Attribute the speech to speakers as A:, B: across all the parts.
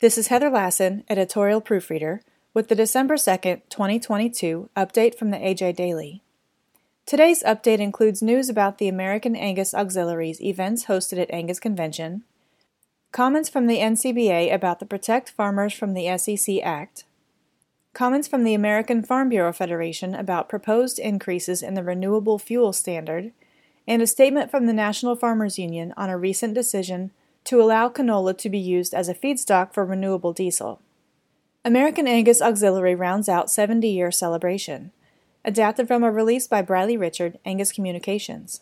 A: This is Heather Lassen, editorial proofreader, with the December 2nd, 2022 update from the AJ Daily. Today's update includes news about the American Angus Auxiliaries events hosted at Angus Convention, comments from the NCBA about the Protect Farmers from the SEC Act, comments from the American Farm Bureau Federation about proposed increases in the renewable fuel standard, and a statement from the National Farmers Union on a recent decision to allow canola to be used as a feedstock for renewable diesel. American Angus Auxiliary rounds out 70 year celebration. Adapted from a release by Bradley Richard, Angus Communications.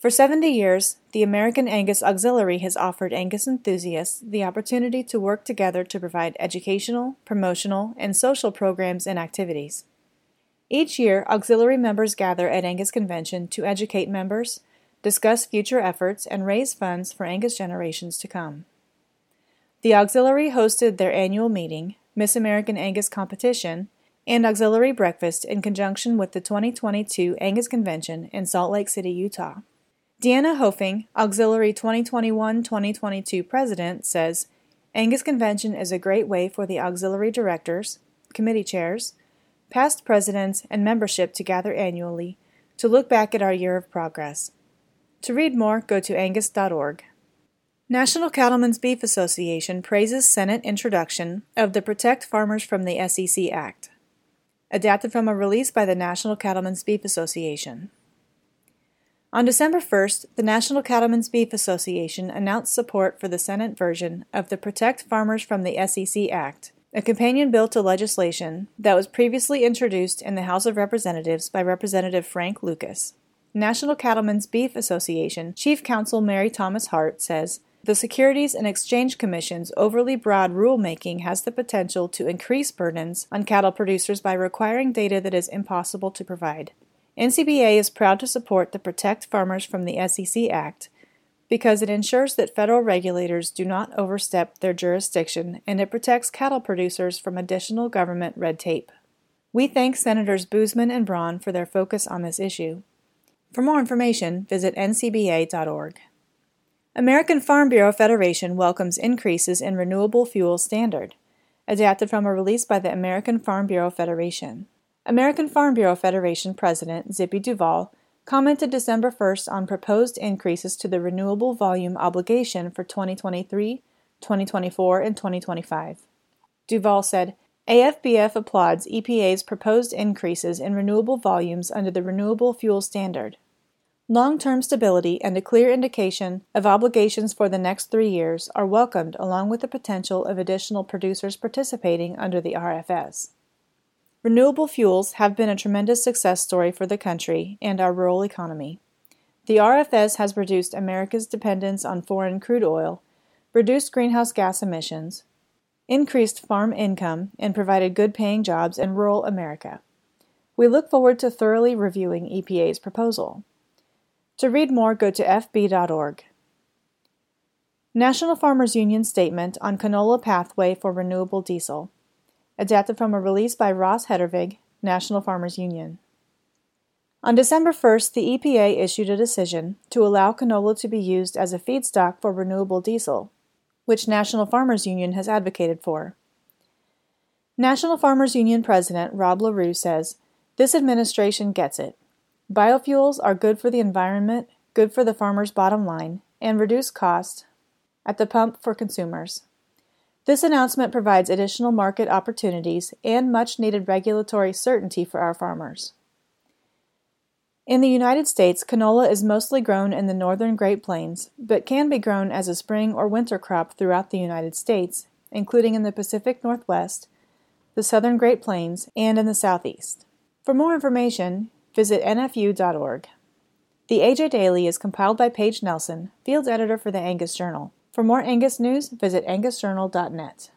A: For 70 years, the American Angus Auxiliary has offered Angus enthusiasts the opportunity to work together to provide educational, promotional, and social programs and activities. Each year, auxiliary members gather at Angus Convention to educate members, discuss future efforts, and raise funds for Angus generations to come. The auxiliary hosted their annual meeting, Miss American Angus competition, and auxiliary breakfast in conjunction with the 2022 Angus Convention in Salt Lake City, Utah. Deanna Hofing, Auxiliary 2021 2022 President, says Angus Convention is a great way for the auxiliary directors, committee chairs, past presidents, and membership to gather annually to look back at our year of progress. To read more, go to angus.org. National Cattlemen's Beef Association praises Senate introduction of the Protect Farmers from the SEC Act. Adapted from a release by the National Cattlemen's Beef Association. On December 1st, the National Cattlemen's Beef Association announced support for the Senate version of the Protect Farmers from the SEC Act, a companion bill to legislation that was previously introduced in the House of Representatives by Representative Frank Lucas. National Cattlemen's Beef Association Chief Counsel Mary Thomas Hart says the Securities and Exchange Commission's overly broad rulemaking has the potential to increase burdens on cattle producers by requiring data that is impossible to provide. NCBA is proud to support the Protect Farmers from the SEC Act because it ensures that federal regulators do not overstep their jurisdiction and it protects cattle producers from additional government red tape. We thank Senators Boozman and Braun for their focus on this issue. For more information, visit ncba.org. American Farm Bureau Federation welcomes increases in renewable fuel standard, adapted from a release by the American Farm Bureau Federation. American Farm Bureau Federation President Zippy Duvall commented December 1st on proposed increases to the renewable volume obligation for 2023, 2024, and 2025. Duvall said, AFBF applauds EPA's proposed increases in renewable volumes under the Renewable Fuel Standard. Long term stability and a clear indication of obligations for the next three years are welcomed along with the potential of additional producers participating under the RFS. Renewable fuels have been a tremendous success story for the country and our rural economy. The RFS has reduced America's dependence on foreign crude oil, reduced greenhouse gas emissions, increased farm income, and provided good paying jobs in rural America. We look forward to thoroughly reviewing EPA's proposal. To read more, go to fb.org. National Farmers Union Statement on Canola Pathway for Renewable Diesel adapted from a release by Ross Hedervig, National Farmers Union. On December 1st, the EPA issued a decision to allow canola to be used as a feedstock for renewable diesel, which National Farmers Union has advocated for. National Farmers Union President Rob Larew says, This administration gets it. Biofuels are good for the environment, good for the farmer's bottom line, and reduce costs at the pump for consumers. This announcement provides additional market opportunities and much needed regulatory certainty for our farmers. In the United States, canola is mostly grown in the northern Great Plains, but can be grown as a spring or winter crop throughout the United States, including in the Pacific Northwest, the southern Great Plains, and in the Southeast. For more information, visit nfu.org. The AJ Daily is compiled by Paige Nelson, field editor for the Angus Journal. For more Angus news, visit angusjournal.net.